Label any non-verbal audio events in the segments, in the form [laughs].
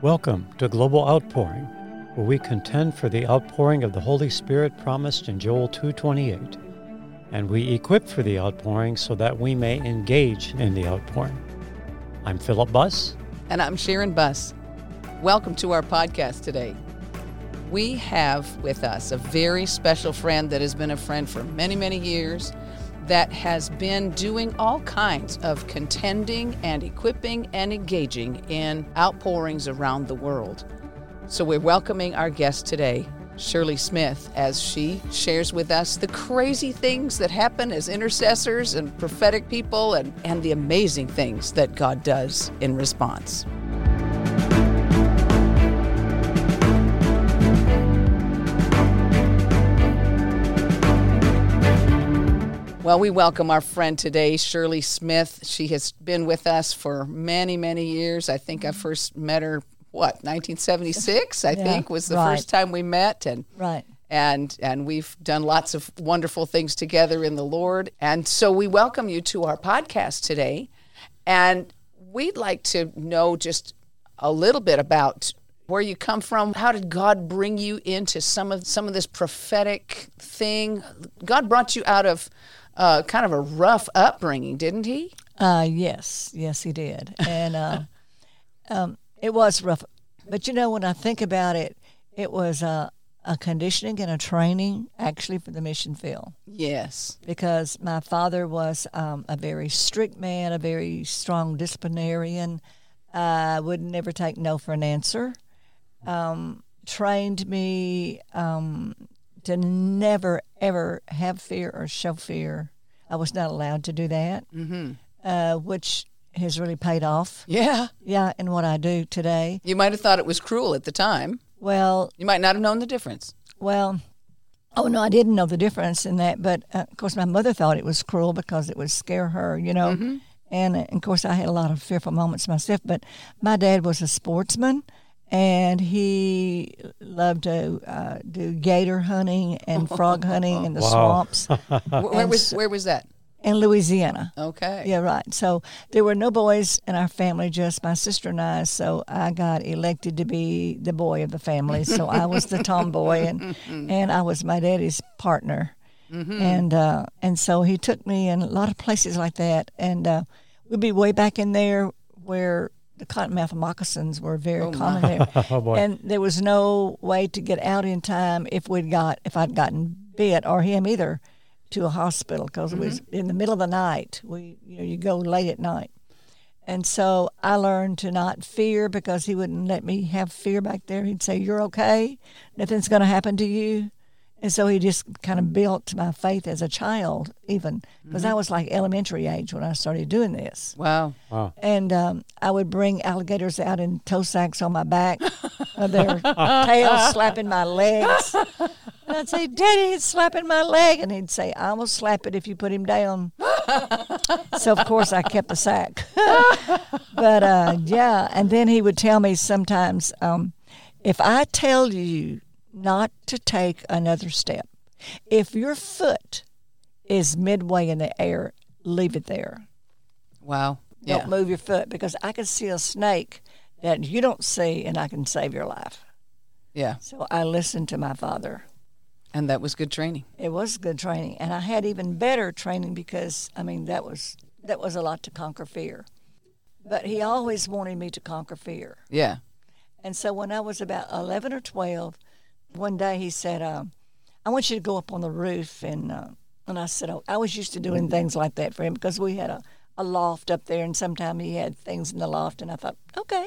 Welcome to Global Outpouring, where we contend for the outpouring of the Holy Spirit promised in Joel 2:28, and we equip for the outpouring so that we may engage in the outpouring. I'm Philip Buss, and I'm Sharon Buss. Welcome to our podcast today. We have with us a very special friend that has been a friend for many, many years that has been doing all kinds of contending and equipping and engaging in outpourings around the world. So we're welcoming our guest today, Shirley Smith, as she shares with us the crazy things that happen as intercessors and prophetic people and, and the amazing things that God does in response. Well, we welcome our friend today, Shirley Smith. She has been with us for many, many years. I think I mm-hmm. first met her, what, 1976, I yeah, think, was the right. first time we met. And right and and we've done lots of wonderful things together in the Lord. And so we welcome you to our podcast today. And we'd like to know just a little bit about where you come from. How did God bring you into some of some of this prophetic thing? God brought you out of uh, kind of a rough upbringing, didn't he? Uh, yes, yes, he did, and uh, [laughs] um, it was rough. But you know, when I think about it, it was uh, a conditioning and a training actually for the mission field. Yes, because my father was um, a very strict man, a very strong disciplinarian. I would never take no for an answer. Um, trained me um, to never ever have fear or show fear. I was not allowed to do that, mm-hmm. uh, which has really paid off. Yeah, yeah, in what I do today. You might have thought it was cruel at the time. Well, you might not have known the difference. Well, oh no, I didn't know the difference in that. But uh, of course, my mother thought it was cruel because it would scare her, you know. Mm-hmm. And, uh, of course, I had a lot of fearful moments myself. But my dad was a sportsman and he loved to uh, do gator hunting and [laughs] frog hunting in the wow. swamps. [laughs] where was where was that? In Louisiana. Okay. Yeah, right. So there were no boys in our family, just my sister and I. So I got elected to be the boy of the family. So I was the tomboy, and [laughs] and I was my daddy's partner. Mm-hmm. And uh, and so he took me in a lot of places like that, and uh, we'd be way back in there where the cottonmouth moccasins were very oh common there, [laughs] oh and there was no way to get out in time if we'd got if I'd gotten bit or him either to a hospital because mm-hmm. it was mm-hmm. in the middle of the night. We you know you go late at night, and so I learned to not fear because he wouldn't let me have fear back there. He'd say, "You're okay. Nothing's going to happen to you." And so he just kind of built my faith as a child, even because mm-hmm. I was like elementary age when I started doing this. Wow. wow. And um, I would bring alligators out in tow sacks on my back, [laughs] their tails slapping my legs. And I'd say, Daddy, it's slapping my leg. And he'd say, I will slap it if you put him down. so, of course, I kept the sack. [laughs] but uh, yeah, and then he would tell me sometimes um, if I tell you not to take another step. If your foot is midway in the air, leave it there. Wow. Don't move your foot because I can see a snake that you don't see and I can save your life. Yeah. So I listened to my father. And that was good training. It was good training. And I had even better training because I mean that was that was a lot to conquer fear. But he always wanted me to conquer fear. Yeah. And so when I was about 11 or 12, one day he said, uh, I want you to go up on the roof. And, uh, and I said, oh, I was used to doing things like that for him because we had a, a loft up there and sometimes he had things in the loft. And I thought, okay.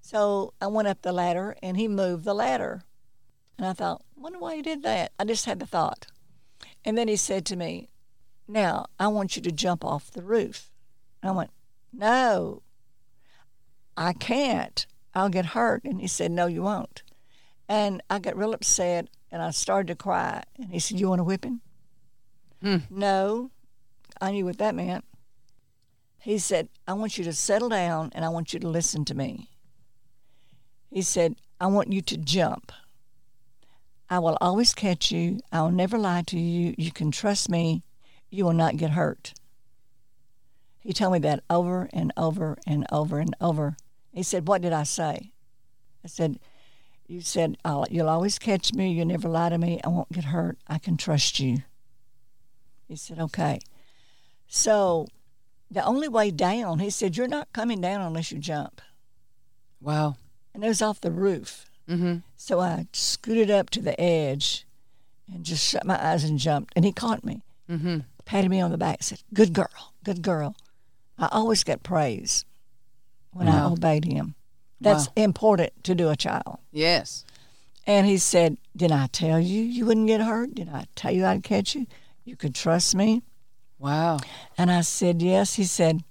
So I went up the ladder and he moved the ladder. And I thought, wonder why he did that. I just had the thought. And then he said to me, Now, I want you to jump off the roof. I went, No, I can't. I'll get hurt. And he said, No, you won't. And I got real upset and I started to cry. And he said, You want a whipping? Hmm. No. I knew what that meant. He said, I want you to settle down and I want you to listen to me. He said, I want you to jump. I will always catch you. I will never lie to you. You can trust me. You will not get hurt. He told me that over and over and over and over. He said, What did I say? I said, You said, You'll always catch me. You'll never lie to me. I won't get hurt. I can trust you. He said, Okay. So the only way down, he said, You're not coming down unless you jump. Wow. And it was off the roof. Mm-hmm. So I scooted up to the edge and just shut my eyes and jumped. And he caught me, Mm-hmm. patted me on the back, said, Good girl, good girl. I always got praise when I obeyed him. That's Wow. important to do a child. Yes. And he said, Did I tell you you wouldn't get hurt? Did I tell you I'd catch you? You could trust me? Wow. And I said, Yes. He said,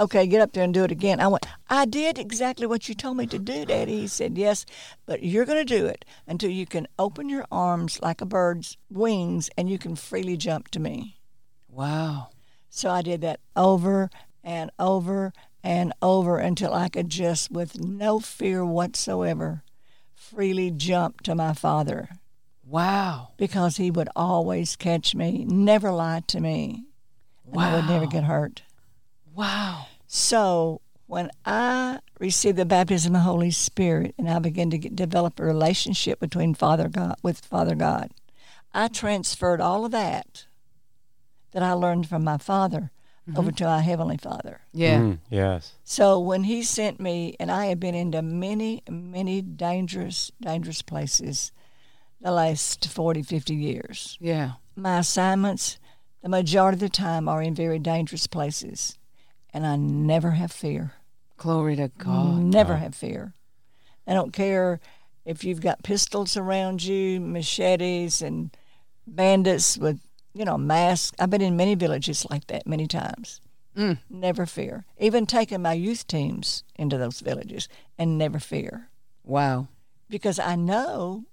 Okay, get up there and do it again. I went, I did exactly what you told me to do, Daddy. He said, Yes, but you're going to do it until you can open your arms like a bird's wings and you can freely jump to me. Wow. So I did that over and over and over until I could just, with no fear whatsoever, freely jump to my father Wow. because he would always catch me, never lie to me, and I would never get hurt. Wow. So when I received the baptism of the Holy Spirit and I began to get, develop a relationship between Father God with Father God, I transferred all of that that I learned from my Father over to our Heavenly Father. Yeah. Mm, yes. So when He sent me, and I have been into many, many dangerous, dangerous places the last 40, 50 years. Yeah. My assignments, the majority of the time, are in very dangerous places, and I never have fear. Glory to God. Never have fear. I don't care if you've got pistols around you, machetes, and bandits with, you know, masks. I've been in many villages like that many times. Mm. Never fear. Even taking my youth teams into those villages and never fear Wow. because I know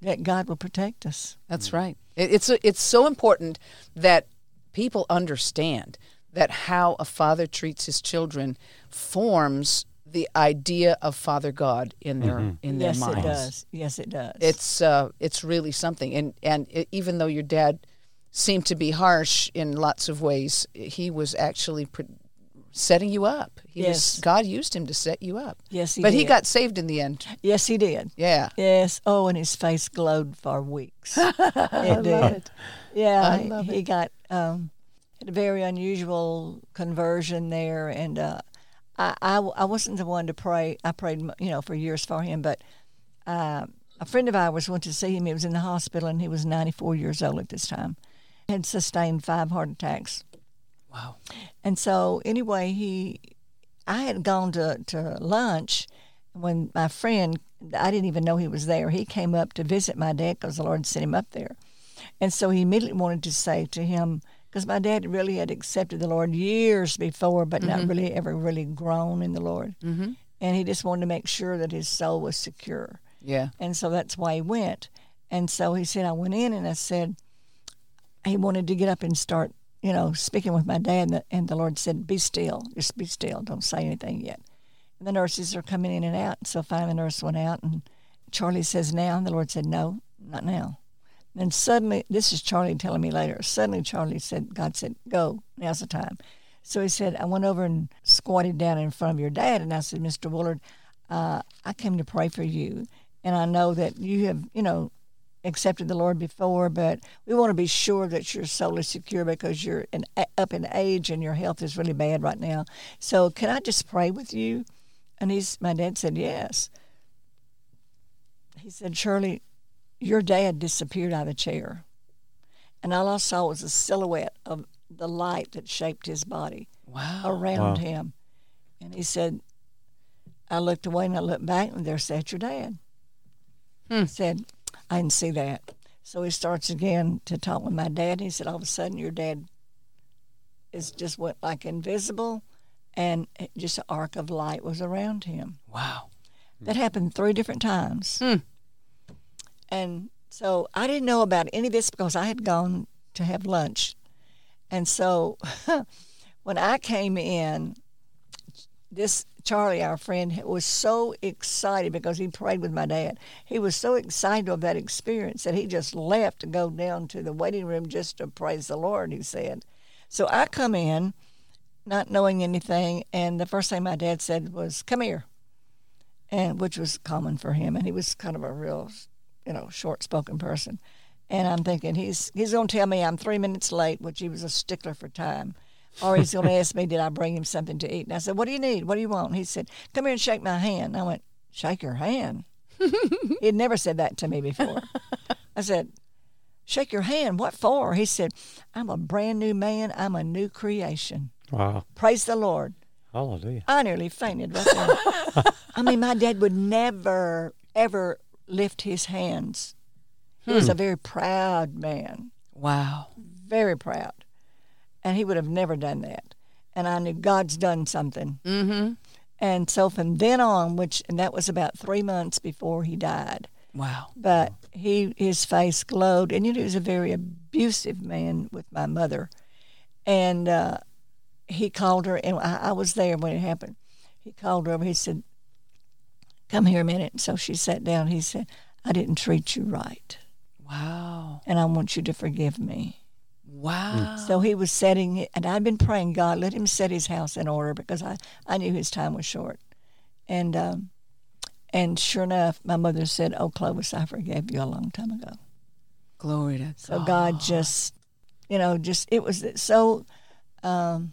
that God will protect us. That's right. It, it's it's so important that people understand that how a father treats his children forms the idea of Father God in their in their yes, minds. Yes, it does. Yes, it does. It's uh, it's really something. And and it, even though your dad seemed to be harsh in lots of ways, he was actually pre- setting you up. He Yes. was God used him to set you up. yes, he but he got saved in the end. Yes, he did. Yeah. Yes. Oh, and his face glowed for weeks. [laughs] it did. Yeah, I love he got um, had a very unusual conversion there, and uh, I, I I wasn't the one to pray. I prayed, you know, for years for him, but uh, a friend of ours went to see him. He was in the hospital, and he was 94 years old at this time. Had sustained five heart attacks. Wow. And so anyway, he, I had gone to, to lunch when my friend, I didn't even know he was there. He came up to visit my dad because the Lord sent him up there. And so he immediately wanted to say to him, because my dad really had accepted the Lord years before, but not really ever really grown in the Lord. Mm-hmm. And he just wanted to make sure that his soul was secure. Yeah. And so that's why he went. And so he said, I went in and I said, he wanted to get up and start, you know, speaking with my dad. And the, and the Lord said, Be still, just be still, don't say anything yet. And the nurses are coming in and out. So finally, the nurse went out and Charlie says, Now. And the Lord said, No, not now. And suddenly, this is Charlie telling me later. Suddenly, Charlie said, God said, Go, now's the time. So he said, I went over and squatted down in front of your dad. And I said, Mr. Woolard, uh, I came to pray for you. And I know that you have, you know, accepted the Lord before, but we want to be sure that your soul is secure because you're in, up in age and your health is really bad right now. So can I just pray with you? And he's, my dad said, yes. He said, Shirley, your dad disappeared out of the chair. And all I saw was a silhouette of the light that shaped his body Wow. around Wow. him. And he said, I looked away and I looked back and there sat your dad. Hmm. He said, I didn't see that. So he starts again to talk with my dad. He said, all of a sudden your dad is just went like invisible and just an arc of light was around him. Wow. That happened three different times. Hmm. And so I didn't know about any of this because I had gone to have lunch. And so [laughs] when I came in, this Charlie, our friend, was so excited because he prayed with my dad. He was so excited of that experience that he just left to go down to the waiting room just to praise the Lord, he said. So I come in, not knowing anything, and the first thing my dad said was, Come here. And which was common for him, and he was kind of a real, you know, short spoken person. And I'm thinking he's he's gonna tell me I'm three minutes late, which he was a stickler for time or he's going to ask me, did I bring him something to eat? And I said, what do you need? What do you want? He said, come here and shake my hand. I went, shake your hand? [laughs] He'd never said that to me before. I said, shake your hand. What for? He said, I'm a brand new man. I'm a new creation. Wow. Praise the Lord. Hallelujah. I nearly fainted right there. [laughs] I mean, my dad would never, ever lift his hands. He was a hmm. very proud man, Wow. very proud. And he would have never done that. And I knew God's done something. Mm-hmm. And so from then on, which and that was about three months before he died, Wow. but he his face glowed, and you know he was a very abusive man with my mother, and uh, he called her, and I, I was there when it happened. He called her over. He said, "Come here a minute." And so she sat down. He said, "I didn't treat you right, Wow. and I want you to forgive me." Wow. So he was setting it, and I'd been praying, God, let him set his house in order because I, I knew his time was short. And um, and sure enough, my mother said, Oh, Clovis, I forgave you a long time ago. Glory to God. So God. God just, you know, just, it was so, um,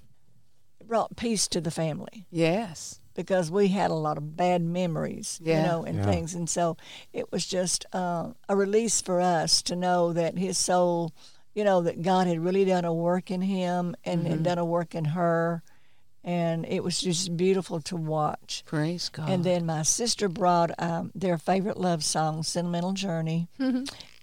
it brought peace to the family Yes. because we had a lot of bad memories, Yeah. you know, and Yeah. things. And so it was just uh, a release for us to know that his soul, you know, that God had really done a work in him and, Mm-hmm. and done a work in her. And it was just beautiful to watch. Praise God. And then my sister brought um, their favorite love song, Sentimental Journey.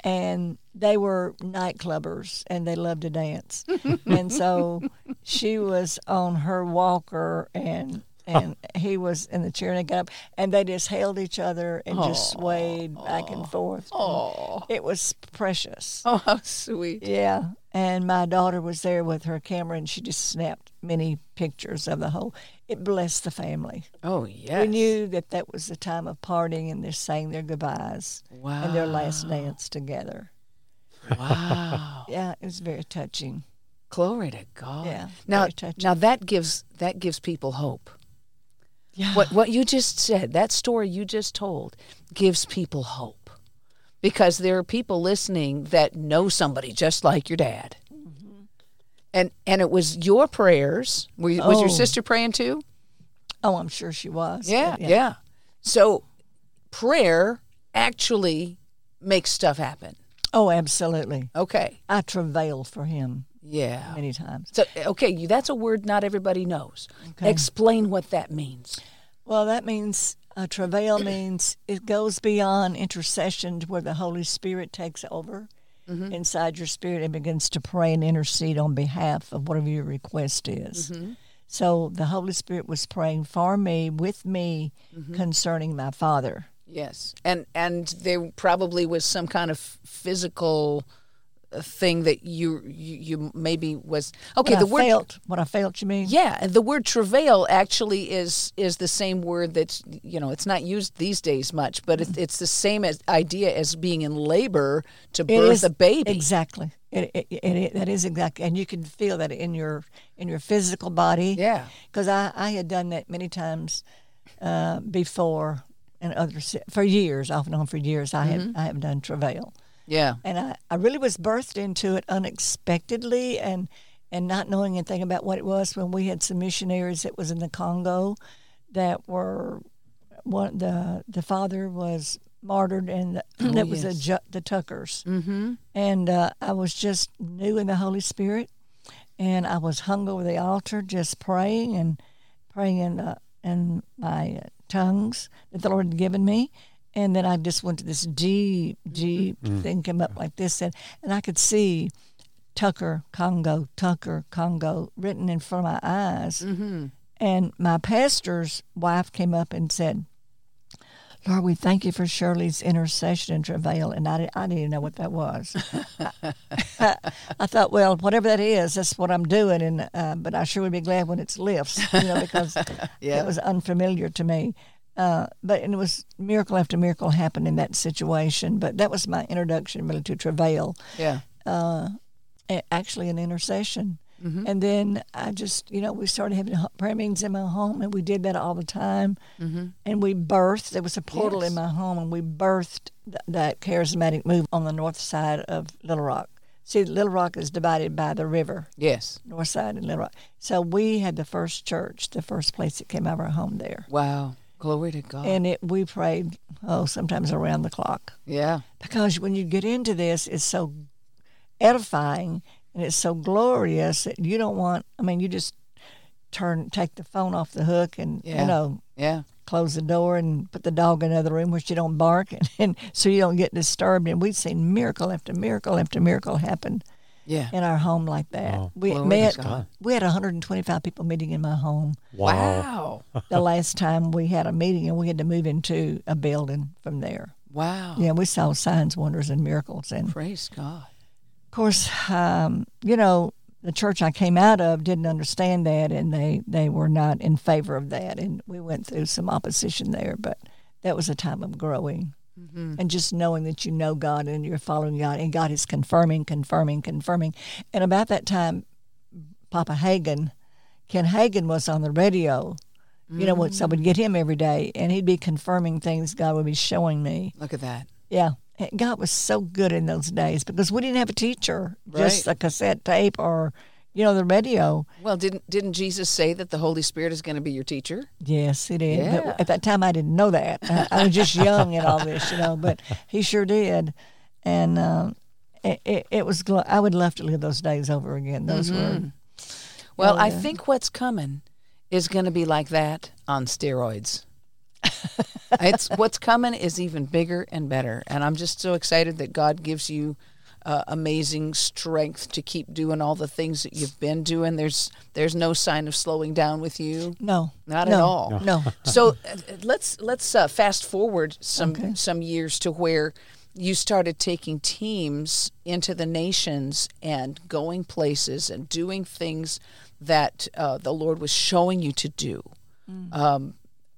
And they were nightclubbers and they loved to dance. [laughs] and so she was on her walker and and he was in the chair and they got up and they just held each other and just swayed back and forth. oh, It was precious. [laughs] oh, how sweet. Yeah. And my daughter was there with her camera and she just snapped many pictures of the whole. It blessed the family. Oh, yes. We knew that that was the time of parting and they're saying their goodbyes Wow. and their last dance together. Wow. Yeah, it was very touching. Glory to God. Yeah, Now, very touching. now that gives that gives people hope. Yeah. What what you just said, that story you just told, gives people hope, because there are people listening that know somebody just like your dad. Mm-hmm. And and it was your prayers. You, was your Oh. sister praying too? Oh, I'm sure she was. Yeah, but yeah. So prayer actually makes stuff happen. Oh, absolutely. Okay. I travailed for him Yeah. many times. So okay, you, that's a word not everybody knows. Explain what that means. Well, that means uh, travail means it goes beyond intercession to where the Holy Spirit takes over mm-hmm. inside your spirit and begins to pray and intercede on behalf of whatever your request is. Mm-hmm. So the Holy Spirit was praying for me, with me, mm-hmm. concerning my father. Yes, and and there probably was some kind of physical thing that you you, you maybe was okay. What the I word felt, what I felt, you mean? yeah, the word travail actually is is the same word that's you know it's not used these days much, but it, it's the same as idea as being in labor to birth is a baby. Exactly. It, it, it, it, that is exactly, and you can feel that in your in your physical body. Yeah. Because I, I had done that many times uh, before, and other for years, off and on for years. I Mm-hmm. had I have done travail, Yeah, and I, I really was birthed into it unexpectedly, and and not knowing anything about what it was. When we had some missionaries that was in the Congo, that were one the the father was martyred, and the, [clears throat] that was the Oh, yes. ju- the Tuckers mm-hmm. and uh, I was just new in the Holy Spirit, and I was hung over the altar just praying and praying in uh, in my tongues that the Lord had given me, and then I just went to this deep, mm-hmm. deep mm-hmm. thing came up like this, and and I could see Tucker Congo, Tucker Congo written in front of my eyes, mm-hmm. and my pastor's wife came up and said. Lord, we thank you for Shirley's intercession and travail. And I, I didn't even know what that was. [laughs] I thought, well, whatever that is, that's what I'm doing. And uh, But I sure would be glad when it's lifts, you know, because [laughs] Yeah. it was unfamiliar to me. Uh, but and it was miracle after miracle happened in that situation. But that was my introduction really to travail. Yeah. uh, actually an intercession. And then I just, you know, we started having prayer meetings in my home, and we did that all the time. Mm-hmm. And we birthed. There was a portal in my home, and we birthed th- that charismatic move on the north side of Little Rock. See, Little Rock is divided by the river, Yes. north side and Little Rock. So we had the first church, the first place that came out of our home there, Wow. Glory to God. and it we prayed oh sometimes around the clock yeah. because when you get into this, it's so edifying and it's so glorious that you don't want. I mean, you just turn, take the phone off the hook, and Yeah. you know, Yeah. close the door and put the dog in another room where she don't bark, [laughs] and, and so you don't get disturbed. And we've seen miracle after miracle after miracle happen Yeah. in our home like that. Wow. We Glory to met. We had 125 people meeting in my home Wow. Wow. [laughs] the last time we had a meeting, and we had to move into a building from there. Wow. Yeah, we saw signs, wonders, and miracles, and Praise God. Of course, um, you know, the church I came out of didn't understand that, and they, they were not in favor of that, and we went through some opposition there. But that was a time of growing, Mm-hmm. and just knowing that you know God and you're following God, and God is confirming, confirming, confirming. And about that time, Papa Hagin, Ken Hagin was on the radio. You know, so I would get mm. him every day, and he'd be confirming things God would be showing me. Look at that. Yeah. God was so good in those days because we didn't have a teacher, just a cassette tape or, you know, the radio. Well, didn't didn't Jesus say that the Holy Spirit is going to be your teacher? Yes, he did. Yeah. But at that time, I didn't know that. I, I was just young and all this, you know, but he sure did. And um, it, it, it was, gl- I would love to live those days over again. Those Mm-hmm. were, Well, Oh, I think what's coming is going to be like that on steroids. [laughs] it's what's coming is even bigger and better, and I'm just so excited that God gives you uh, amazing strength to keep doing all the things that you've been doing. There's there's no sign of slowing down with you. no. Not no, at all. No. [laughs] So uh, let's let's uh, fast forward some Okay. some years to where you started taking teams into the nations and going places and doing things that uh, the Lord was showing you to do. Mm. Um,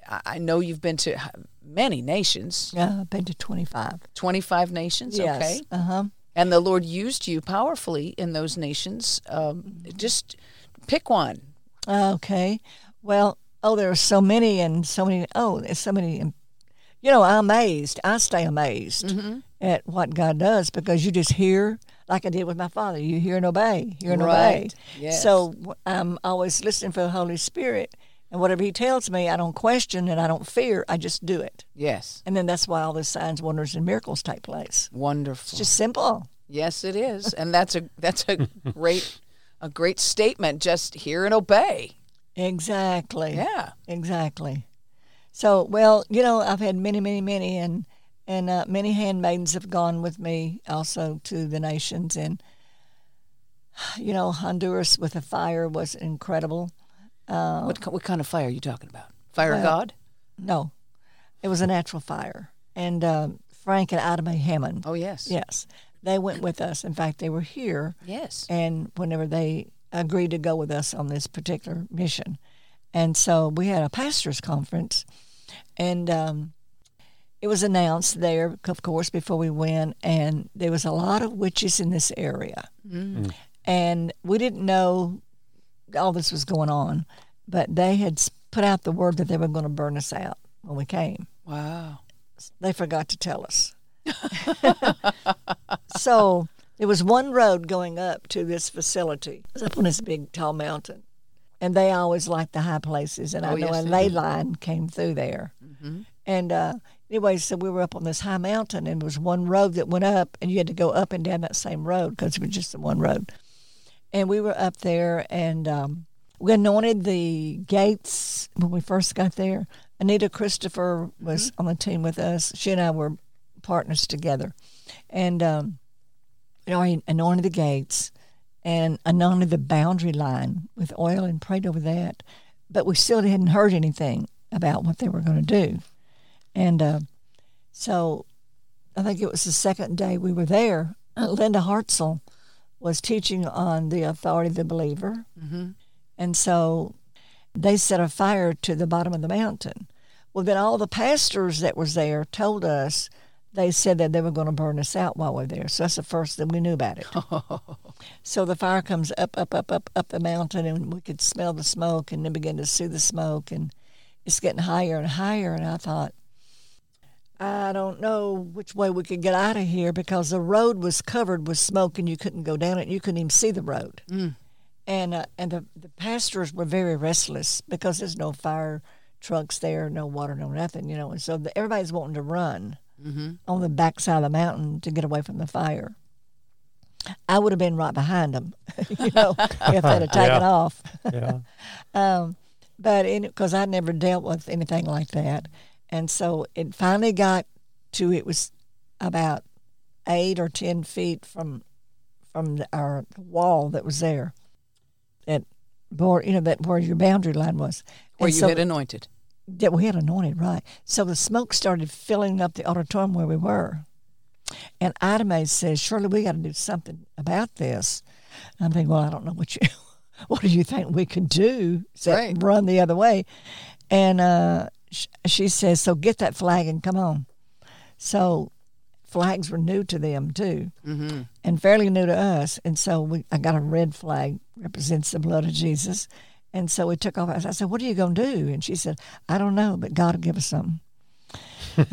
I I know you've been to many nations, Yeah, I've been to 25. 25 nations, Yes. okay? Uh huh. And the Lord used you powerfully in those nations. Um, just pick one. Okay. Well, oh, there are so many and so many. Oh, there's so many. You know, I'm amazed. I stay amazed Mm-hmm. at what God does because you just hear, like I did with my father, you hear and obey, hear and Right. obey. Yes. So I'm always listening for the Holy Spirit. And whatever He tells me, I don't question and I don't fear. I just do it. Yes. And then that's why all the signs, wonders, and miracles take place. Wonderful. It's just simple. Yes, it is, and that's a that's a great a great statement. Just hear and obey. Exactly. Yeah. Exactly. So, well, you know, I've had many, many, many, and and uh, many handmaidens have gone with me also to the nations, and [sighs] you know, Honduras with the fire was incredible. What what kind of fire are you talking about? Fire of Well- God? No, it was a natural fire, and um, Frank and Ida Mae Hammond. Oh yes. Yes, they went with us. In fact, they were here, Yes. and whenever they agreed to go with us on this particular mission, and so we had a pastors' conference, and um, it was announced there, of course, before we went, and there was a lot of witches in this area, and we didn't know all this was going on, but they had put out the word that they were going to burn us out when we came Wow. they forgot to tell us. [laughs] so there was one road going up to this facility. It was up on this big tall mountain. And they always liked the high places. And I Oh, know yes, a ley line came through there. And uh, anyway, so we were up on this high mountain, and there was one road that went up, and you had to go up and down that same road because it was just the one road. And we were up there, and um, we anointed the gates when we first got there. Anita Christopher was on the team with us. She and I were partners together, and um, you know, I anointed the gates and anointed the boundary line with oil and prayed over that. But we still hadn't heard anything about what they were going to do. And uh, So I think it was the second day we were there. Linda Hartzell was teaching on the authority of the believer. Mm-hmm. And so they set a fire to the bottom of the mountain. Well, then all the pastors that was there told us they said that they were going to burn us out while we are there. So that's the first that we knew about it. [laughs] so the fire comes up, up, up, up, up the mountain, and we could smell the smoke, and then begin to see the smoke, and it's getting higher and higher. And I thought, I don't know which way we could get out of here because the road was covered with smoke, and you couldn't go down it. You couldn't even see the road. Mm. And uh, and the the pastors were very restless because there's no fire trucks there, no water, no nothing, you know. And so the, everybody's wanting to run Mm-hmm. on the backside of the mountain to get away from the fire. I would have been right behind them, [laughs] you know, [laughs] if they'd have taken Yeah. off. Yeah. [laughs] Um, but because I never dealt with anything like that, and so it finally got to it was about eight or ten feet from from the, our wall that was there, that bore you know that where your boundary line was. Where And you so had anointed. that we had anointed, right. So the smoke started filling up the auditorium where we were. And Ida says, Shirley we got to do something about this. I'm thinking, Well, I don't know what you [laughs] what do you think we could do? Right. run the other way. And uh, she says, So get that flag and come on. So flags were new to them too Mm-hmm. and fairly new to us. And so we, I got a red flag, represents the blood of Jesus. And so we took off. I said, What are you going to do? And she said, I don't know, but God will give us something. [laughs]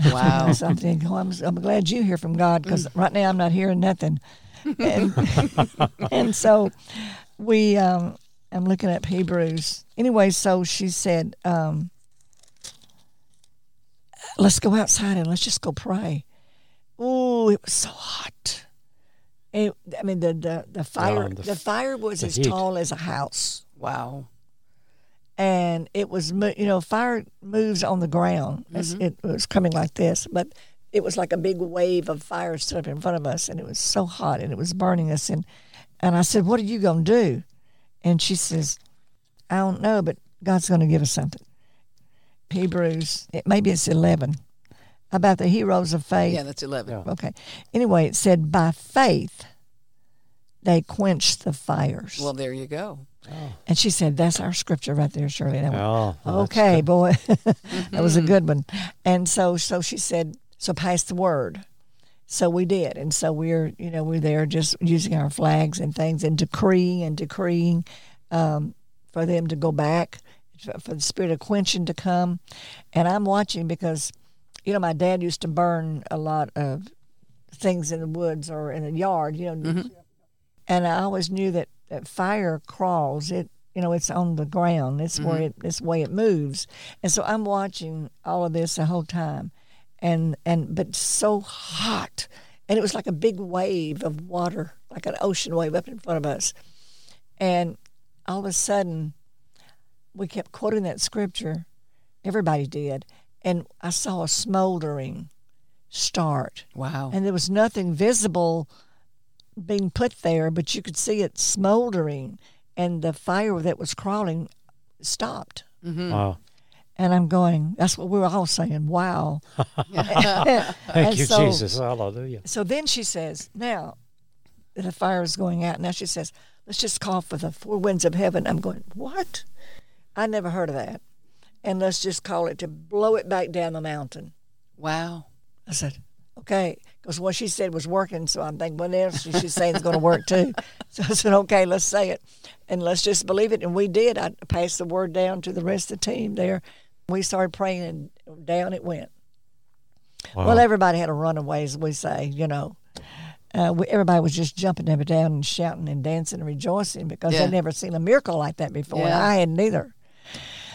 Wow. [laughs] so I'm I'm, I'm glad you hear from God because right now I'm not hearing nothing. [laughs] And, and so we, um, I'm looking at Hebrews. Anyway, so she said, um, let's go outside and let's just go pray. Oh, it was so hot. It, I mean, the, the, the um, fire, the the, fire was the as heat. tall as a house wow. and it was you know fire moves on the ground It's- mm-hmm. it was coming like this but it was like a big wave of fire stood up in front of us and it was so hot and it was burning us and and i said what are you going to do and she says i don't know but god's going to give us something hebrews it, maybe it's 11 about the heroes of faith Yeah, that's 11. Yeah. okay anyway it said by faith they quenched the fires Well, there you go. and she said that's our scripture right there shirley And I went, Oh, well, that's okay, good. boy, [laughs] that was a good one. And so, so she said, so pass the word. So we did, and so we're, you know, we're there just using our flags and things and decreeing and decreeing um, for them to go back, for the spirit of quenching to come. And I'm watching because, you know, my dad used to burn a lot of things in the woods or in the yard, you know, mm-hmm. and I always knew that, that fire crawls. It you know it's on the ground. It's where mm-hmm. it it's the way it moves. And so I'm watching all of this the whole time, and and but so hot, and it was like a big wave of water, like an ocean wave up in front of us, and all of a sudden, we kept quoting that scripture. Everybody did, and I saw a smoldering start Wow. and there was nothing visible being put there, but you could see it smoldering, and the fire that was crawling stopped. Mm-hmm. Wow. And I'm going, that's what we were all saying, wow. [laughs] Thank And you, so- Jesus. Hallelujah. So then she says, now the fire is going out, now she says, let's just call for the four winds of heaven. I'm going, what? I never heard of that. And let's just call it to blow it back down the mountain. Wow. I said, okay, because what she said was working. So I'm thinking, what else is she saying is going to work too? [laughs] So I said, okay, let's say it. And let's just believe it. And we did. I passed the word down to the rest of the team there. We started praying, and down it went. Wow. Well, everybody had a runaway, as we say, you know. Uh, we, everybody was just jumping up and down and shouting and dancing and rejoicing because Yeah. they'd never seen a miracle like that before. and I hadn't either.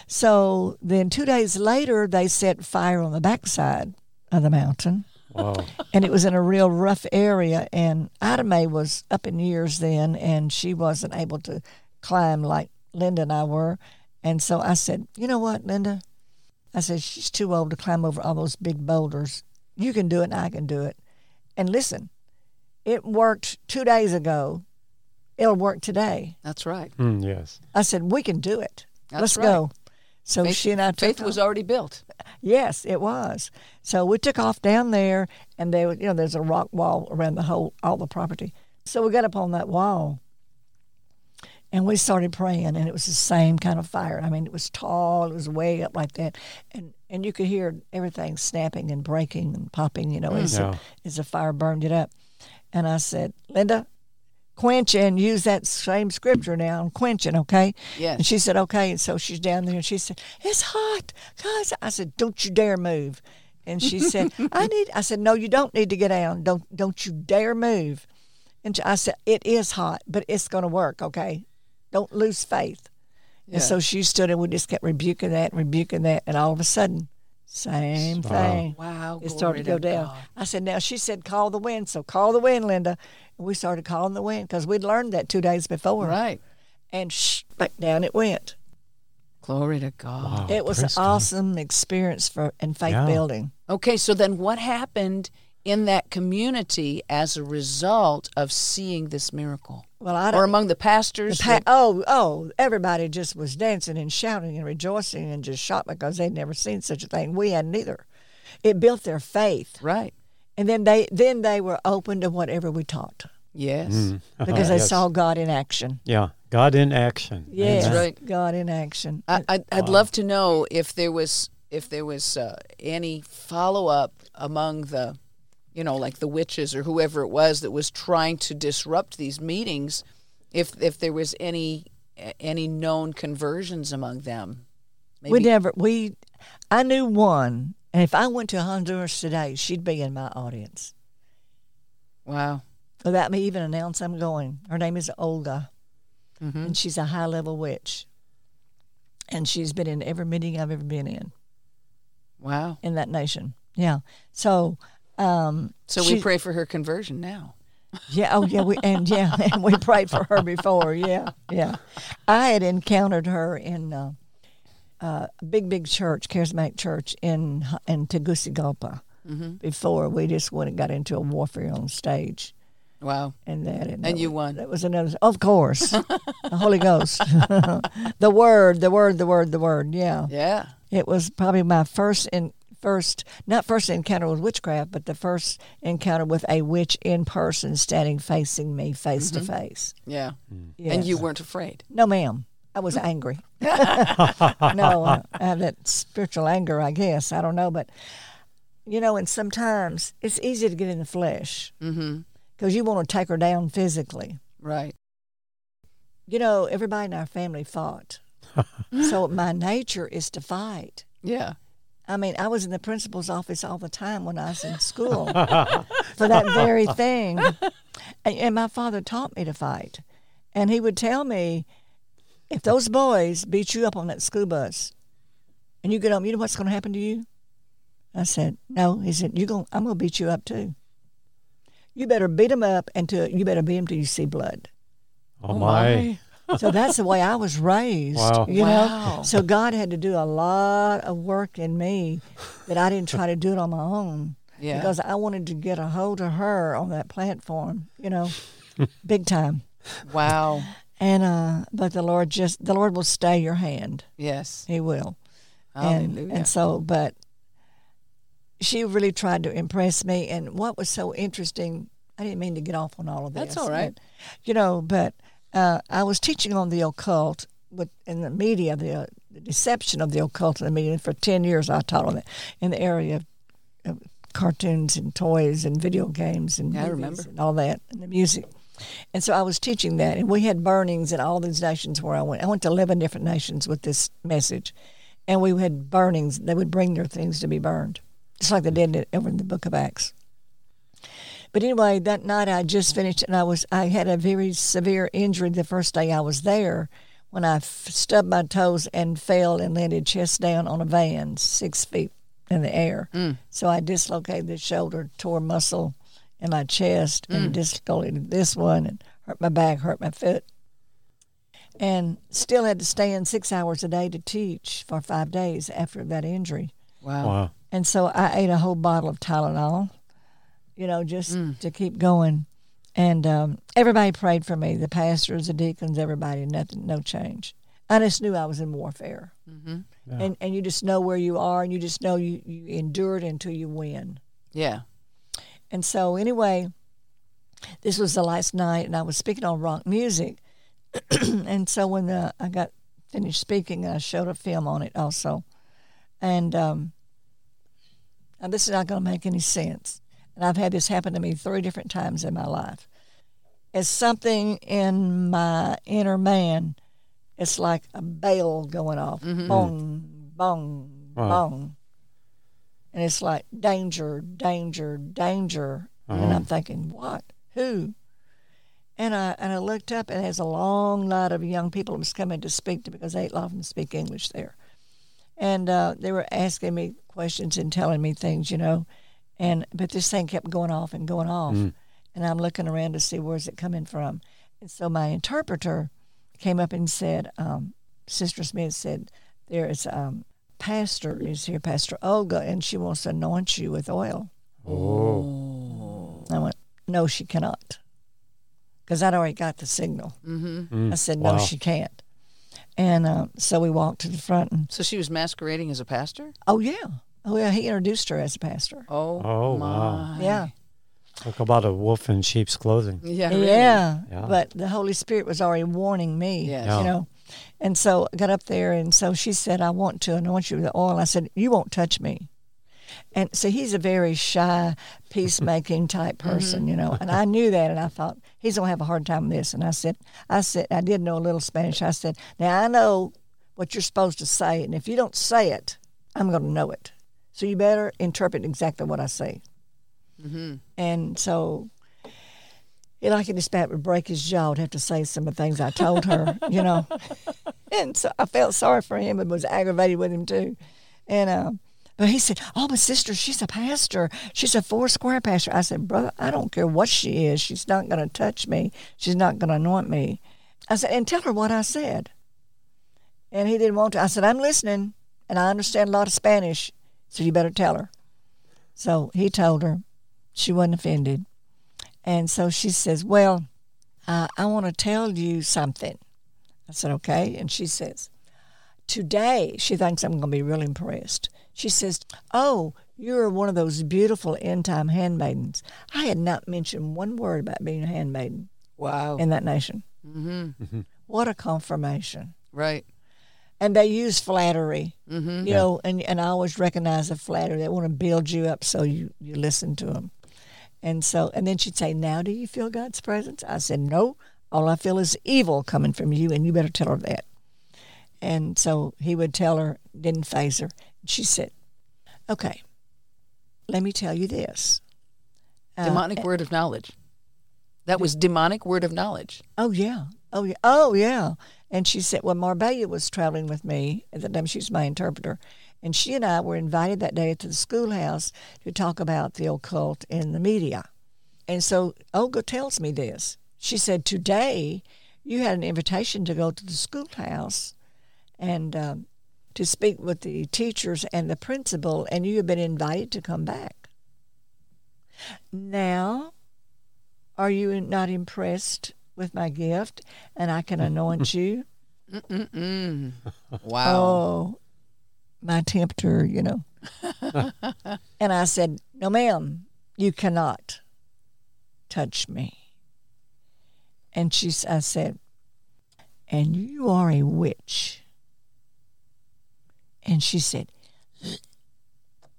So then two days later, they set fire on the backside of the mountain wow. and it was in a real rough area. And Ida Mae was up in years then, and she wasn't able to climb like Linda and I were. And so I said, You know what, Linda? I said, She's too old to climb over all those big boulders. You can do it, and I can do it. And listen, it worked two days ago. It'll work today. That's right. Mm, yes. I said, We can do it. That's Let's right. go. So Faith, she and I took faith was off. already built. Yes, it was. So we took off down there, and there, was you know, there's a rock wall around the whole all the property. So we got up on that wall, and we started praying, and it was the same kind of fire. I mean, it was tall, it was way up like that, and and you could hear everything snapping and breaking and popping, you know, mm. as Yeah. the, as the fire burned it up. And I said, Linda, quench and use that same scripture now and quenching, okay? Yes. And she said, okay. And so she's down there and she said, it's hot. Guys, I said, don't you dare move. And she said, [laughs] I need, I said, no, you don't need to get down. Don't, don't you dare move. And I said, it is hot, but it's going to work, okay? Don't lose faith. And so she stood and we just kept rebuking that and rebuking that. And all of a sudden, same Wow. thing. Wow, It started to go down. God. I said, now she said, call the wind. So call the wind, Linda. And we started calling the wind because we'd learned that two days before. Right. And shh, back down it went. Glory to God. Wow, it was an praise God. awesome experience for and faith Yeah. building. Okay, so then what happened in that community as a result of seeing this miracle? Well, I Or don't. among the pastors? the pa- oh, oh! Everybody just was dancing and shouting and rejoicing and just shocked because they'd never seen such a thing. We hadn't either. It built their faith, right. and then they then they were open to whatever we taught Yes. Mm. [laughs] because they Yes. saw God in action. Yeah, God in action. Yes, Amen. right. God in action. I, I'd, I'd love to know if there was if there was uh, any follow up among the, you know, like the witches or whoever it was that was trying to disrupt these meetings. If if there was any any known conversions among them, maybe. We never we. I knew one, and if I went to Honduras today, she'd be in my audience wow. without me even announce I'm going. Her name is Olga, Mm-hmm. and she's a high level witch, and she's been in every meeting I've ever been in Wow. in that nation. Yeah, so. Um, So she- we pray for her conversion now. Yeah, oh yeah, we and yeah, [laughs] and we prayed for her before. Yeah, yeah. I had encountered her in uh, uh, a big, big church, charismatic church in in Tegucigalpa. Mm-hmm. Before we just went and got into a warfare on stage, Wow. and that and, And that you was- won. That was another, of course, the Holy Ghost, [laughs] the Word, the Word, the Word, the Word. Yeah, Yeah. it was probably my first in first not first encounter with witchcraft, but the first encounter with a witch in person standing facing me face to face. Yeah. Yes. And you weren't afraid. No, ma'am. I was angry. [laughs] [laughs] no, uh, I have that spiritual anger, I guess. I don't know, but you know, and sometimes it's easy to get in the flesh Mm-hmm. because you want to take her down physically. Right. You know, everybody in our family fought, [laughs] so my nature is to fight. Yeah. I mean, I was in the principal's office all the time when I was in school [laughs] for that very thing. And, and my father taught me to fight. And he would tell me, if those boys beat you up on that school bus and you get home, you know what's going to happen to you? I said, no. He said, you going I'm going to beat you up too. You better beat them up until you better beat them till you see blood. Oh, my. Oh, So that's the way I was raised. Wow. You Wow. know? So God had to do a lot of work in me that I didn't try to do it on my own. Yeah. Because I wanted to get a hold of her on that platform, you know, big time. Wow. And uh but the Lord just the Lord will stay your hand. Yes. He will. And and so but she really tried to impress me and what was so interesting I didn't mean to get off on all of this. That's all right. but, you know, but uh, I was teaching on the occult with in the media, the, uh, the deception of the occult in the media. And for ten years, I taught on it in the area of, of cartoons and toys and video games and Yeah, I remember. and all that and the music. And so I was teaching that, and we had burnings in all these nations where I went. I went to eleven different nations with this message, and we had burnings. They would bring their things to be burned, just like they did over in the Book of Acts. But anyway, that night I just finished, and I was I had a very severe injury the first day I was there, when I f- stubbed my toes and fell and landed chest down on a van, six feet in the air. Mm. So I dislocated the shoulder, tore muscle in my chest, and mm. dislocated this one, and hurt my back, hurt my foot, and still had to stay in six hours a day to teach for five days after that injury. Wow. Wow. And so I ate a whole bottle of Tylenol, you know, just to keep going. And um, everybody prayed for me the pastors, the deacons, everybody, nothing, no change. I just knew I was in warfare. Mm-hmm. Yeah. And, and you just know where you are and you just know you, you endured until you win. Yeah. And so, anyway, this was the last night, and I was speaking on rock music. [clears throat] and so, when the, I got finished speaking, I showed a film on it also. And um, now this is not going to make any sense. And I've had this happen to me three different times in my life. As something in my inner man, it's like a bell going off. Bong, bong, Wow. bong. And it's like danger, danger, danger. And I'm thinking, what? Who? And I and I looked up and there's a long line of young people who was coming to speak to me because eight of them speak English there. And uh, they were asking me questions and telling me things, you know. And but this thing kept going off and going off. And I'm looking around to see where's it coming from. And so my interpreter came up and said, um, Sister Smith said, there is um, pastor is here, Pastor Olga, and she wants to anoint you with oil. Oh. I went, no, she cannot. Because I'd already got the signal. Mm-hmm. I said, no, Wow. she can't. And uh, so we walked to the front and, So she was masquerading as a pastor? oh, yeah. Oh, yeah. He introduced her as a pastor. Oh, Oh, my. wow. Yeah. Talk about a wolf in sheep's clothing. Yeah. really. Yeah. Yeah. But the Holy Spirit was already warning me, Yes. Yeah. you know. And so I got up there, and so she said, I want to anoint you with the oil. I said, You won't touch me. And so he's a very shy, peacemaking [laughs] type mm-hmm. person, you know. And I knew that, and I thought he's gonna have a hard time with this. And I said, I said, I did know a little Spanish. I said, now I know what you're supposed to say, and if you don't say it, I'm gonna know it. So you better interpret exactly what I say. Mm-hmm. And so, he like in his bat would break his jaw. Would have to say some of the things I told her, [laughs] you know. And so I felt sorry for him and was aggravated with him too. And uh, but he said, "Oh, my sister, she's a pastor. She's a four square pastor." I said, "Brother, I don't care what she is. She's not going to touch me. She's not going to anoint me." I said, "And tell her what I said." And he didn't want to. I said, "I'm listening, and I understand a lot of Spanish, so you better tell her." So he told her. She wasn't offended. And so she says, Well, uh, I want to tell you something. I said, Okay. And she says, Today, she thinks I'm going to be real impressed. She says, Oh, you're one of those beautiful end time handmaidens. I had not mentioned one word about being a handmaiden Wow. in that nation. mm-hmm. What a confirmation. Right. And they use flattery, Mm-hmm. you know, and, and I always recognize the flattery. They want to build you up so you, you listen to them. And so, and then she'd say, Now do you feel God's presence? I said, No, all I feel is evil coming from you, and you better tell her that. And so he would tell her, didn't phase her. She said, Okay, let me tell you this. Uh, Demonic word of knowledge. That was demonic word of knowledge. Oh yeah. Oh yeah. Oh yeah. And she said, well, Marbella was traveling with me at the time. She was my interpreter, and she and I were invited that day to the schoolhouse to talk about the occult in the media. And so Olga tells me this. She said, today you had an invitation to go to the schoolhouse and um, to speak with the teachers and the principal, and you have been invited to come back. Now, are you not impressed with my gift and I can anoint you? Mm-mm. [laughs] Wow. Oh, my tempter, you know. [laughs] and I said, No, ma'am, you cannot touch me. And she, s- I said, And you are a witch. And she said,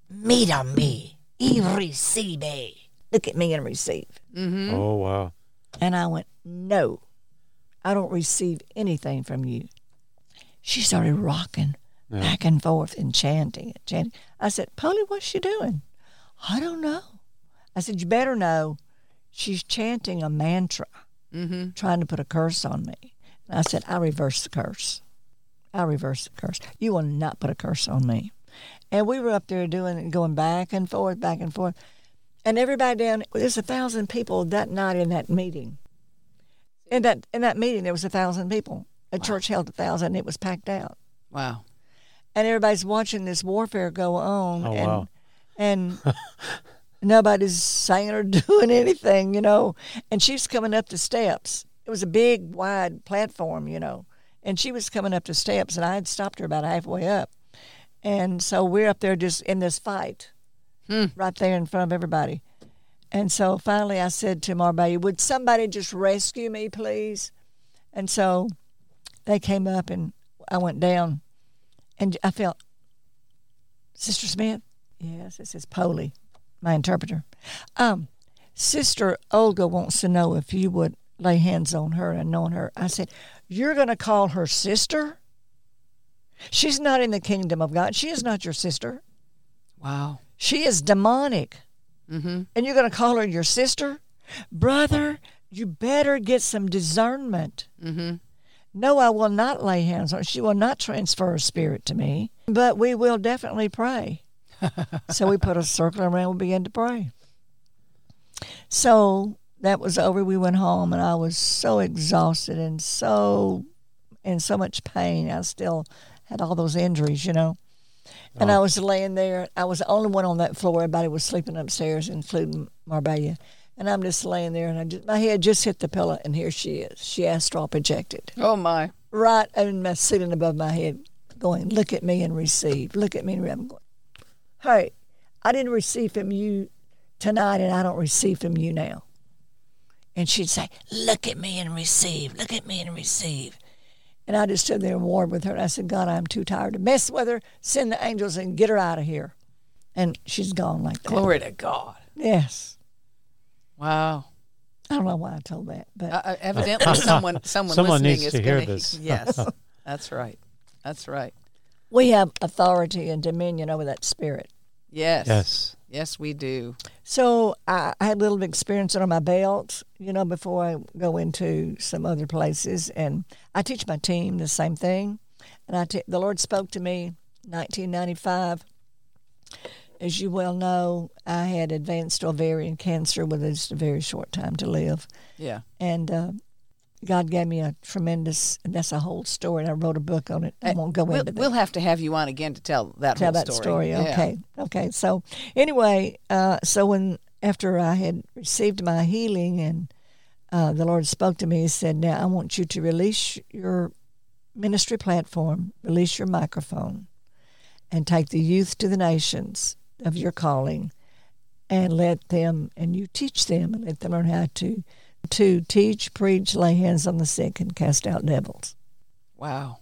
Mira me y recibe. Look at me and receive. Mm-hmm. Oh, wow. And I went, No, I don't receive anything from you. She started rocking Yeah. back and forth and chanting and chanting. I said, Polly, what's she doing? I don't know. I said, You better know she's chanting a mantra, Mm-hmm. trying to put a curse on me. And I said, I reverse the curse. I reverse the curse. You will not put a curse on me. And we were up there doing it, going back and forth, back and forth. And everybody down there's a thousand people that night in that meeting. In that in that meeting there was a thousand people. The church held a thousand, it was packed out. Wow. And everybody's watching this warfare go on Oh, and wow. and [laughs] nobody's saying or [laughs] doing anything, you know. And she's coming up the steps. It was a big, wide platform, you know. and she was coming up the steps, and I had stopped her about halfway up, and so we're up there just in this fight, right there in front of everybody, and so finally I said to Marbella, "Would somebody just rescue me, please?" And so they came up, and I went down, and I felt, Sister Smith, yes, this is Polly, my interpreter. Um, Sister Olga wants to know if you would lay hands on her and anoint her. I said, You're going to call her sister? She's not in the kingdom of God. She is not your sister. Wow. She is demonic. Mm-hmm. And you're going to call her your sister? Brother, you better get some discernment. Mm-hmm. No, I will not lay hands on her. She will not transfer a spirit to me, but we will definitely pray. [laughs] so we put a circle around and began to pray. So that was over. We went home, and I was so exhausted and so in so much pain. I still had all those injuries, you know. And I oh. was laying there. I was the only one on that floor. Everybody was sleeping upstairs, including Marbella. And I'm just laying there, and I just, my head just hit the pillow, and here she is. She astral projected Oh my. right in my ceiling above my head, going, "Look at me and receive. Look at me and re-" I'm going, "Hey, I didn't receive from you tonight, and I don't receive from you now." And she'd say, "Look at me and receive. Look at me and receive." And I just stood there and warred with her. And I said, "God, I'm too tired to mess with her. Send the angels and get her out of here." And she's gone like that. Glory to God. Yes. Wow. I don't know why I told that, but Uh, uh, evidently, [laughs] someone someone, Someone listening needs is to hear gonna, this. [laughs] Yes, [laughs] that's right. That's right. we have authority and dominion over that spirit. Yes. Yes. Yes, we do. So I, I had a little experience under my belt, you know, before I go into some other places, and I teach my team the same thing. And I t- the Lord spoke to me, 1995. As you well know, I had advanced ovarian cancer with just a very short time to live, Yeah. and uh, God gave me a tremendous. And that's a whole story. And I wrote a book on it. I won't go We'll, into that we'll have to have you on again to tell that tell that story. story. Yeah. Okay, okay. So anyway, uh, so when after I had received my healing and uh, the Lord spoke to me, He said, "Now I want you to release your ministry platform, release your microphone, and take the youth to the nations of your calling, and let them and you teach them and let them learn how to." To teach, preach, lay hands on the sick, and cast out devils. Wow.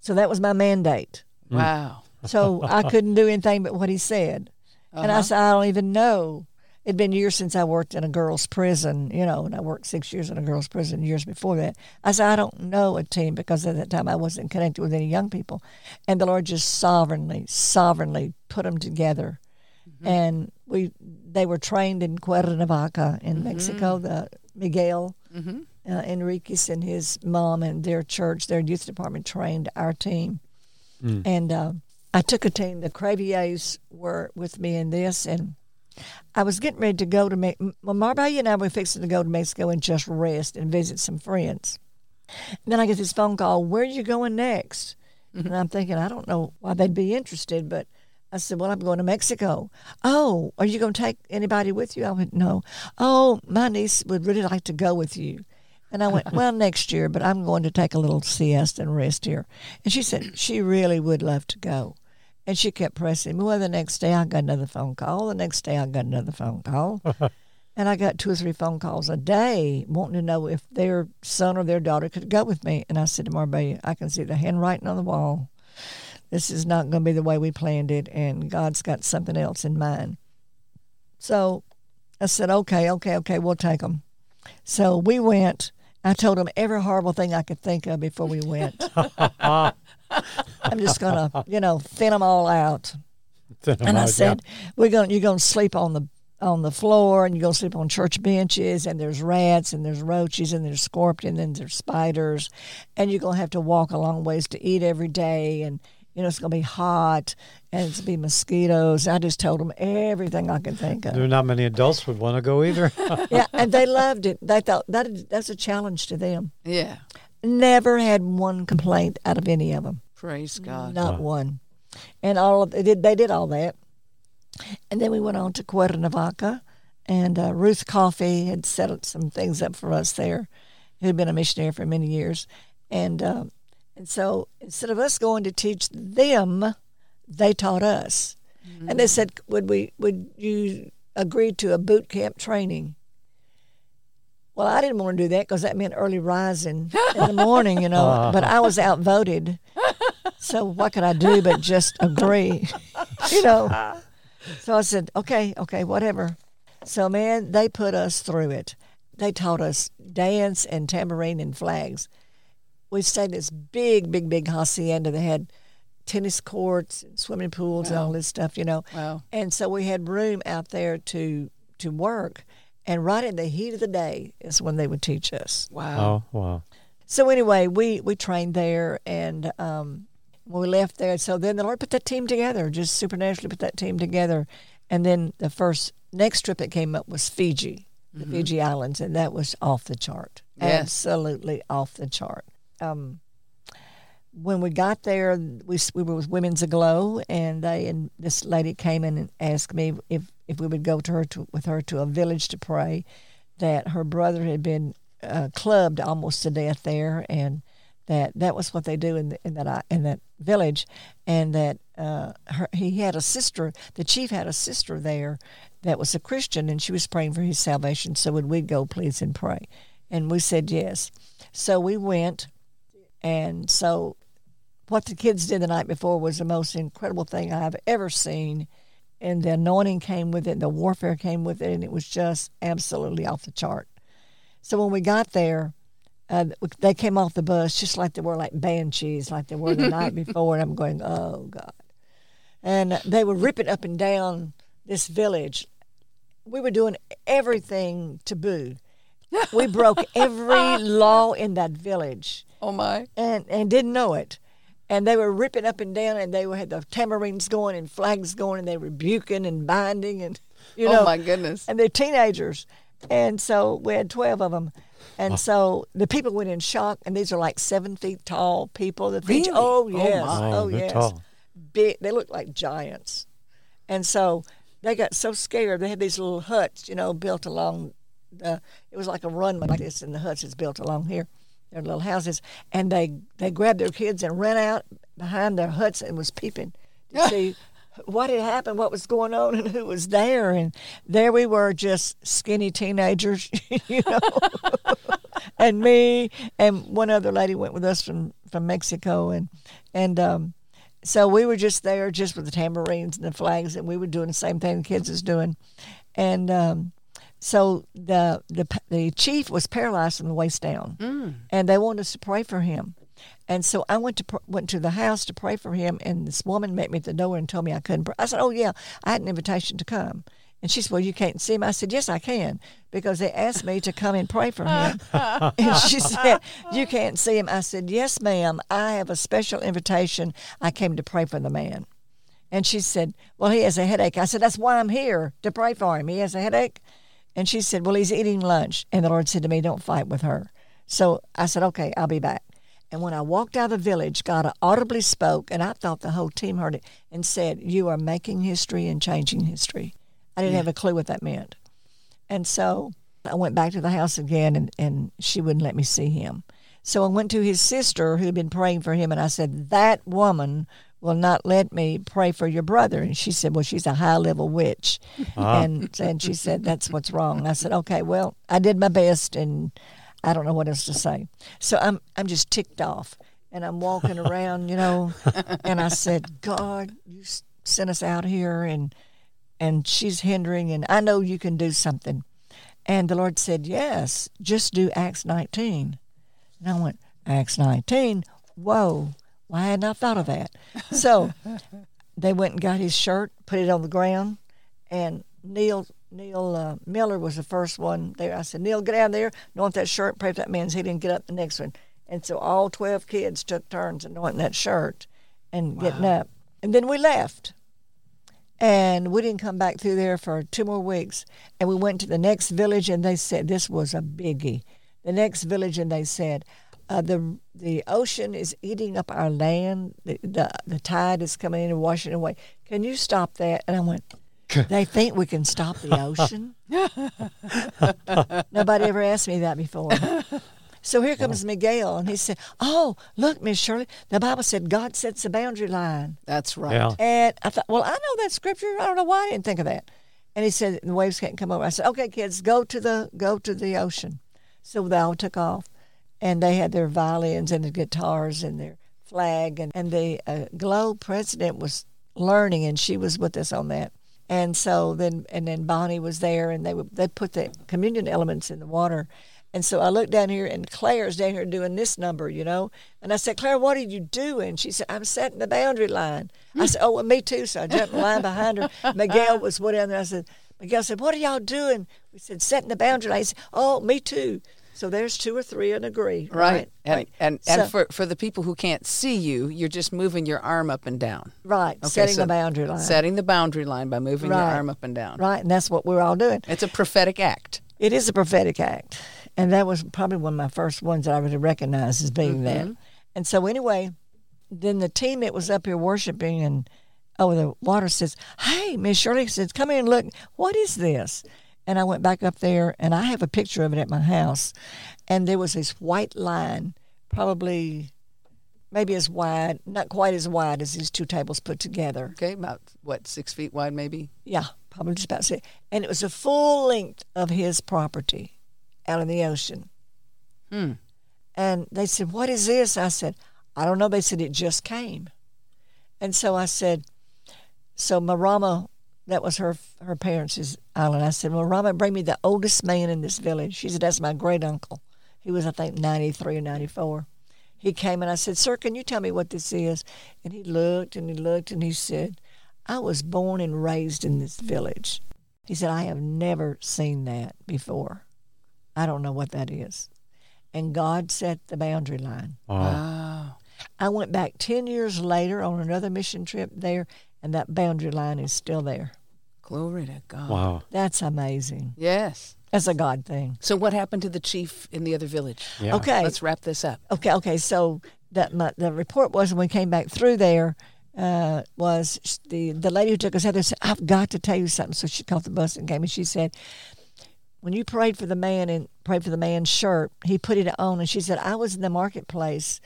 So that was my mandate. Mm. Wow. So I couldn't do anything but what he said. And I Uh-huh. said, I don't even know. It'd been years since I worked in a girls' prison, you know, and I worked six years in a girls' prison years before that. I said, I don't know a team because at that time I wasn't connected with any young people. And the Lord just sovereignly, sovereignly put them together. Mm-hmm. And we, they were trained in Cuernavaca in mm-hmm. Mexico, the Miguel Mm-hmm. uh, Enriquez and his mom and their church, their youth department trained our team. And uh, I took a team. The Craviers were with me in this, and I was getting ready to go to Me- M- Marbella and I were fixing to go to Mexico and just rest and visit some friends. And then I get this phone call, Where are you going next? And I'm thinking, I don't know why they'd be interested, but I said, Well, I'm going to Mexico. Oh, are you going to take anybody with you? I went, No. Oh, my niece would really like to go with you. And I went, Well, [laughs] next year, but I'm going to take a little siesta and rest here. And she said she really would love to go. And she kept pressing me. Well, the next day I got another phone call. The next day I got another phone call. [laughs] and I got two or three phone calls a day wanting to know if their son or their daughter could go with me. And I said to Marbella, I can see the handwriting on the wall. This is not going to be the way we planned it, and God's got something else in mind. So I said, okay, okay, okay, we'll take them. So we went. I told them every horrible thing I could think of before we went. [laughs] I'm just going to, you know, thin them all out. And I said, "We're going. You're going to sleep on the on the floor, and you're going to sleep on church benches, and there's rats, and there's roaches, and there's scorpions, and there's spiders, and you're going to have to walk a long ways to eat every day, and you know it's going to be hot, and it's going to be mosquitoes." I just told them everything I could think of. There are not many adults would want to go either. [laughs] [laughs] yeah, and they loved it. They thought that that's a challenge to them. Yeah. Never had one complaint out of any of them. Praise God. not one. And all of they did they did all that, and then we went on to Cuernavaca, and uh, Ruth Coffey had set up some things up for us there, who'd been a missionary for many years, and uh, And so instead of us going to teach them, they taught us. Mm-hmm. And they said, "Would we? Would you agree to a boot camp training?" Well, I didn't want to do that because that meant early rising in the morning, you know. [laughs] but I was outvoted, so what could I do but just agree, [laughs] you know? So I said, "Okay, okay, whatever." So man, they put us through it. They taught us dance and tambourine and flags. We stayed in this big, big, big hacienda. They had tennis courts, and swimming pools, and all this stuff, you know. Wow. And so we had room out there to to work. And right in the heat of the day is when they would teach us. Wow. Oh, wow. So anyway, we we trained there, and um, we left there, so then the Lord put that team together, just supernaturally put that team together, and then the first next trip that came up was Fiji, the Fiji Islands, and that was off the chart, Yes. absolutely off the chart. Um, when we got there, we we were with Women's Aglow, and they and this lady came in and asked me if if we would go to her to with her to a village to pray, that her brother had been uh, clubbed almost to death there, and that that was what they do in, the, in that in that village, and that uh, her, he had a sister. The chief had a sister there that was a Christian, and she was praying for his salvation. So would we go, please, and pray? And we said yes. So we went, and so what the kids did the night before was the most incredible thing I've ever seen. And the anointing came with it, the warfare came with it, and it was just absolutely off the chart. So when we got there, uh, they came off the bus just like they were like banshees, like they were the [laughs] night before. And I'm going, oh God. And they were ripping up and down this village. We were doing everything taboo. We broke every [laughs] law in that village Oh my. and and didn't know it. And they were ripping up and down, and they were, had the tambourines going and flags going, and they were rebuking and binding, and you oh, know, oh my goodness. and they're teenagers. And so we had 12 of them. And so the people went in shock, and these are like seven feet tall people. The Really? Oh, Oh, yes. my. Oh, Oh, yes. tall. Big. They look like giants. And so they got so scared. They had these little huts, you know, built along. The, it was like a runway like this, and the huts is built along here. Their little houses, and they they grabbed their kids and ran out behind their huts and was peeping to see what had happened, what was going on, and who was there. And there we were, just skinny teenagers, [laughs] you know. [laughs] and me and one other lady went with us from from Mexico, and and um, so we were just there, just with the tambourines and the flags, and we were doing the same thing the kids was doing, and um, so the the the chief was paralyzed from the waist down, mm. and they wanted us to pray for him. And so I went to pr- went to the house to pray for him, and this woman met me at the door and told me I couldn't. Pray. I said, "Oh yeah, I had an invitation to come." And she said, "Well, you can't see him." I said, "Yes, I can, because they asked me to come and pray for him." [laughs] and she said, "You can't see him." I said, "Yes, ma'am. I have a special invitation. I came to pray for the man." And she said, "Well, he has a headache." I said, "That's why I'm here to pray for him. He has a headache." And she said, "Well, he's eating lunch." And the Lord said to me, "Don't fight with her." So I said, "Okay, I'll be back." And when I walked out of the village, God audibly spoke, and I thought the whole team heard it, and said, You are making history and changing history. I didn't have a clue what that meant. And so I went back to the house again, and, and she wouldn't let me see him. So I went to his sister who had been praying for him, and I said, That woman will not let me pray for your brother. And she said, Well, she's a high level witch. Ah. And, and she said, That's what's wrong. I said, Okay, well, I did my best, and I don't know what else to say. So I'm I'm just ticked off, and I'm walking [laughs] around, you know, and I said, God, you sent us out here, and and she's hindering, and I know you can do something. And the Lord said, Yes, just do Acts 19. And I went, Acts 19? Whoa, why hadn't I thought of that? So they went and got his shirt, put it on the ground, and Neil Neil uh, Miller was the first one there. I said, Neil, get down there, anoint that shirt, pray for that man's healing, get up the next one. And so all 12 kids took turns anointing that shirt and getting up. And then we left. And we didn't come back through there for two more weeks. And we went to the next village, and they said this was a biggie. The next village, and they said, uh, the the ocean is eating up our land. The, the the tide is coming in and washing away. Can you stop that? And I went. [laughs] They think we can stop the ocean. [laughs] Nobody ever asked me that before. So here comes Miguel, and he said, "Oh, look, Miss Shirley, the Bible said God sets the boundary line." That's right. Yeah. And I thought, well, I know that scripture. I don't know why I didn't think of that. And he said the waves can't come over. I said, okay, kids, go to the go to the ocean. So they all took off, and they had their violins and their guitars and their flag, and and the uh, Aglow president was learning, and she was with us on that. And so then and then Bonnie was there, and they would they put the communion elements in the water. And so I looked down here, and Claire's down here doing this number, you know. And I said, Claire, what are you doing? She said, I'm setting the boundary line. I said, Oh, well, me too. So I jumped the line behind her. [laughs] Miguel was way down there. I said, Miguel said, What are y'all doing? We said, Setting the boundary line. He said, Oh, me too. So there's two or three and agree. Right. Right. And right. and, and So- for, for the people who can't see you, you're just moving your arm up and down. right. Okay, setting so the boundary line. Setting the boundary line by moving your arm up and down. Right. And that's what we're all doing. It's a prophetic act. It is a prophetic act. And that was probably one of my first ones that I would recognize as being mm-hmm. that. And so, anyway, then the team that was up here worshiping and oh the water says, Hey, Miss Shirley says, come here and look. What is this? And I went back up there and I have a picture of it at my house. And there was this white line, probably maybe as wide, not quite as wide as these two tables put together. Okay, about what, six feet wide maybe? Yeah, probably just about six. And it was a full length of his property out in the ocean. Hmm. And they said, What is this? I said, I don't know. They said, It just came. And so I said, So Marama, that was her her parents' Oh, island. I said, Marama, bring me the oldest man in this village. She said, That's my great uncle. He was, I think, 93 or 94. He came and I said, Sir, can you tell me what this is? And he looked and he looked and he said, I was born and raised in this village. He said, I have never seen that before. I don't know what that is. And God set the boundary line. Wow. Wow. I went back 10 years later on another mission trip there, and that boundary line is still there. Glory to God. Wow. That's amazing. Yes. That's a God thing. So what happened to the chief in the other village? Yeah. Okay. Let's wrap this up. Okay, okay. So that my, the report was when we came back through there uh, was the the lady who took us out there said, "I've got to tell you something." So she called the bus and came and she said, "When you prayed for the man and prayed for the man's shirt, he put it on." And she said, "I was in the marketplace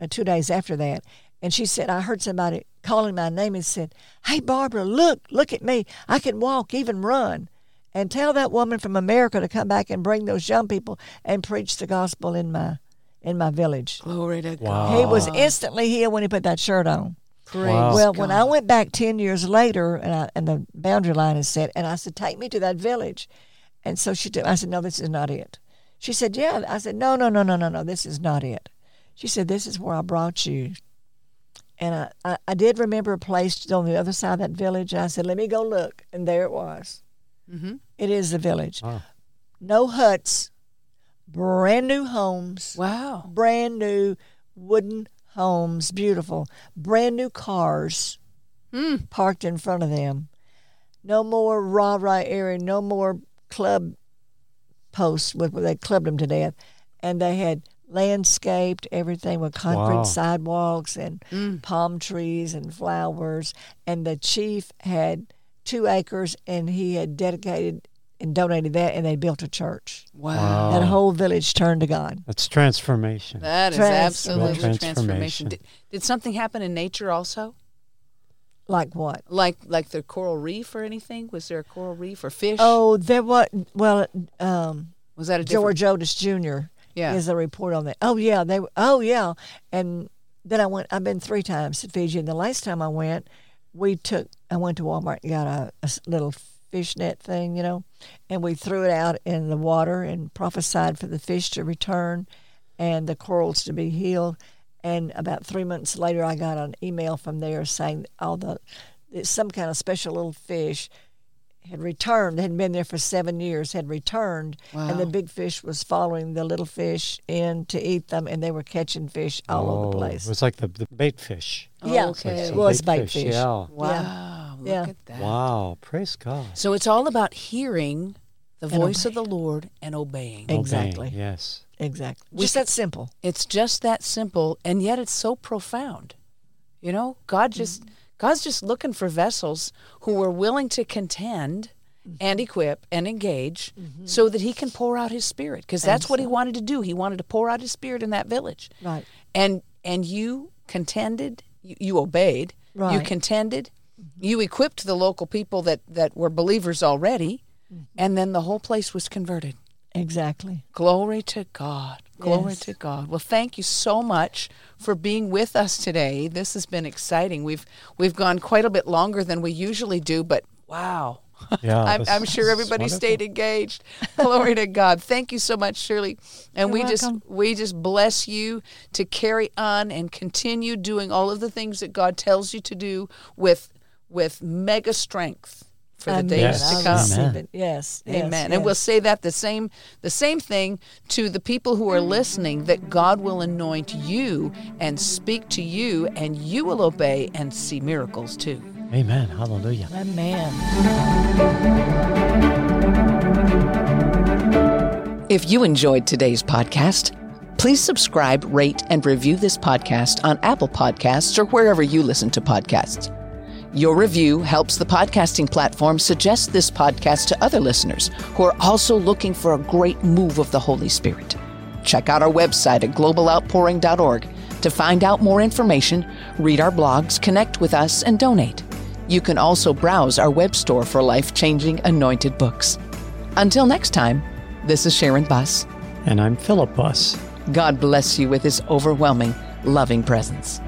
uh, two days after that." And she said, I heard somebody calling my name and said, Hey, Barbara, look, look at me. I can walk, even run. And tell that woman from America to come back and bring those young people and preach the gospel in my in my village. Glory to God. Wow. He was instantly healed when he put that shirt on. Praise Wow. Well, when I went back 10 years later and, I, and the boundary line is set, and I said, Take me to that village. And so she did. I said, No, this is not it. She said, Yeah. I said, No, no, no, no, no, no, this is not it. She said, This is where I brought you. And I, I, I did remember a place on the other side of that village. And I said, Let me go look. And there it was. Mm-hmm. It is the village. Wow. No huts, brand new homes Wow. brand new wooden homes, beautiful, brand new cars Mm. parked in front of them. No more rah rah area, no more club posts with where they clubbed them to death. And they had landscaped everything with concrete Wow. sidewalks and Mm. palm trees and flowers. And the chief had two acres and he had dedicated and donated that and they built a church. Wow. That whole village turned to God. That's transformation. That is Trans- absolutely Real transformation. transformation. Did, did something happen in nature also? Like what? Like like the coral reef or anything? Was there a coral reef or fish? Oh, there was well, um, was that a different? George Otis Jr. Yeah. is a report on that. Oh yeah, they. Oh yeah, and then I went. I've been three times to Fiji, and the last time I went, we took. I went to Walmart, and got a little fishnet thing, you know, and we threw it out in the water and prophesied for the fish to return, and the corals to be healed. And about three months later, I got an email from there saying all the some kind of special little fish had returned, hadn't been there for seven years, had returned, and the big fish was following the little fish in to eat them, and they were catching fish all over the Oh, place. It was like the, the bait fish. yeah, oh, Okay. it was bait bait fish. Yeah. Wow. Look Yeah. at that. Wow. Praise God. So it's all about hearing the And voice of the Lord and obeying. Exactly. Obeying, Yes. Exactly. We Just that simple. It's just that simple, and yet it's so profound. You know, God just mm-hmm. God's just looking for vessels who are willing to contend mm-hmm. and equip and engage mm-hmm. so that he can pour out his spirit because that's what he wanted to do he wanted to pour out his spirit in that village Right. and and you contended you, you obeyed you Right. contended mm-hmm. you equipped the local people that that were believers already and then the whole place was converted Exactly. Glory to God. Glory Yes. to God. Well, thank you so much for being with us today. This has been exciting. We've we've gone quite a bit longer than we usually do, but wow. Yeah, [laughs] I'm, I'm sure everybody stayed engaged. Glory to God. Thank you so much, Shirley. And You're we just we just bless you to carry on and continue doing all of the things that God tells you to do with with mega strength for the days Yes. to come. Amen. Yes. yes, Amen. And we'll say that the same the same thing to the people who are listening that God will anoint you and speak to you and you will obey and see miracles too. Amen. Hallelujah. Amen. If you enjoyed today's podcast, please subscribe, rate, and review this podcast on Apple Podcasts or wherever you listen to podcasts. Your review helps the podcasting platform suggest this podcast to other listeners who are also looking for a great move of the Holy Spirit. Check out our website at globaloutpouring.org to find out more information, read our blogs, connect with us, and donate. You can also browse our web store for life changing anointed books. Until next time, this is Sharon Buss. And I'm Philip Buss. God bless you with his overwhelming, loving presence.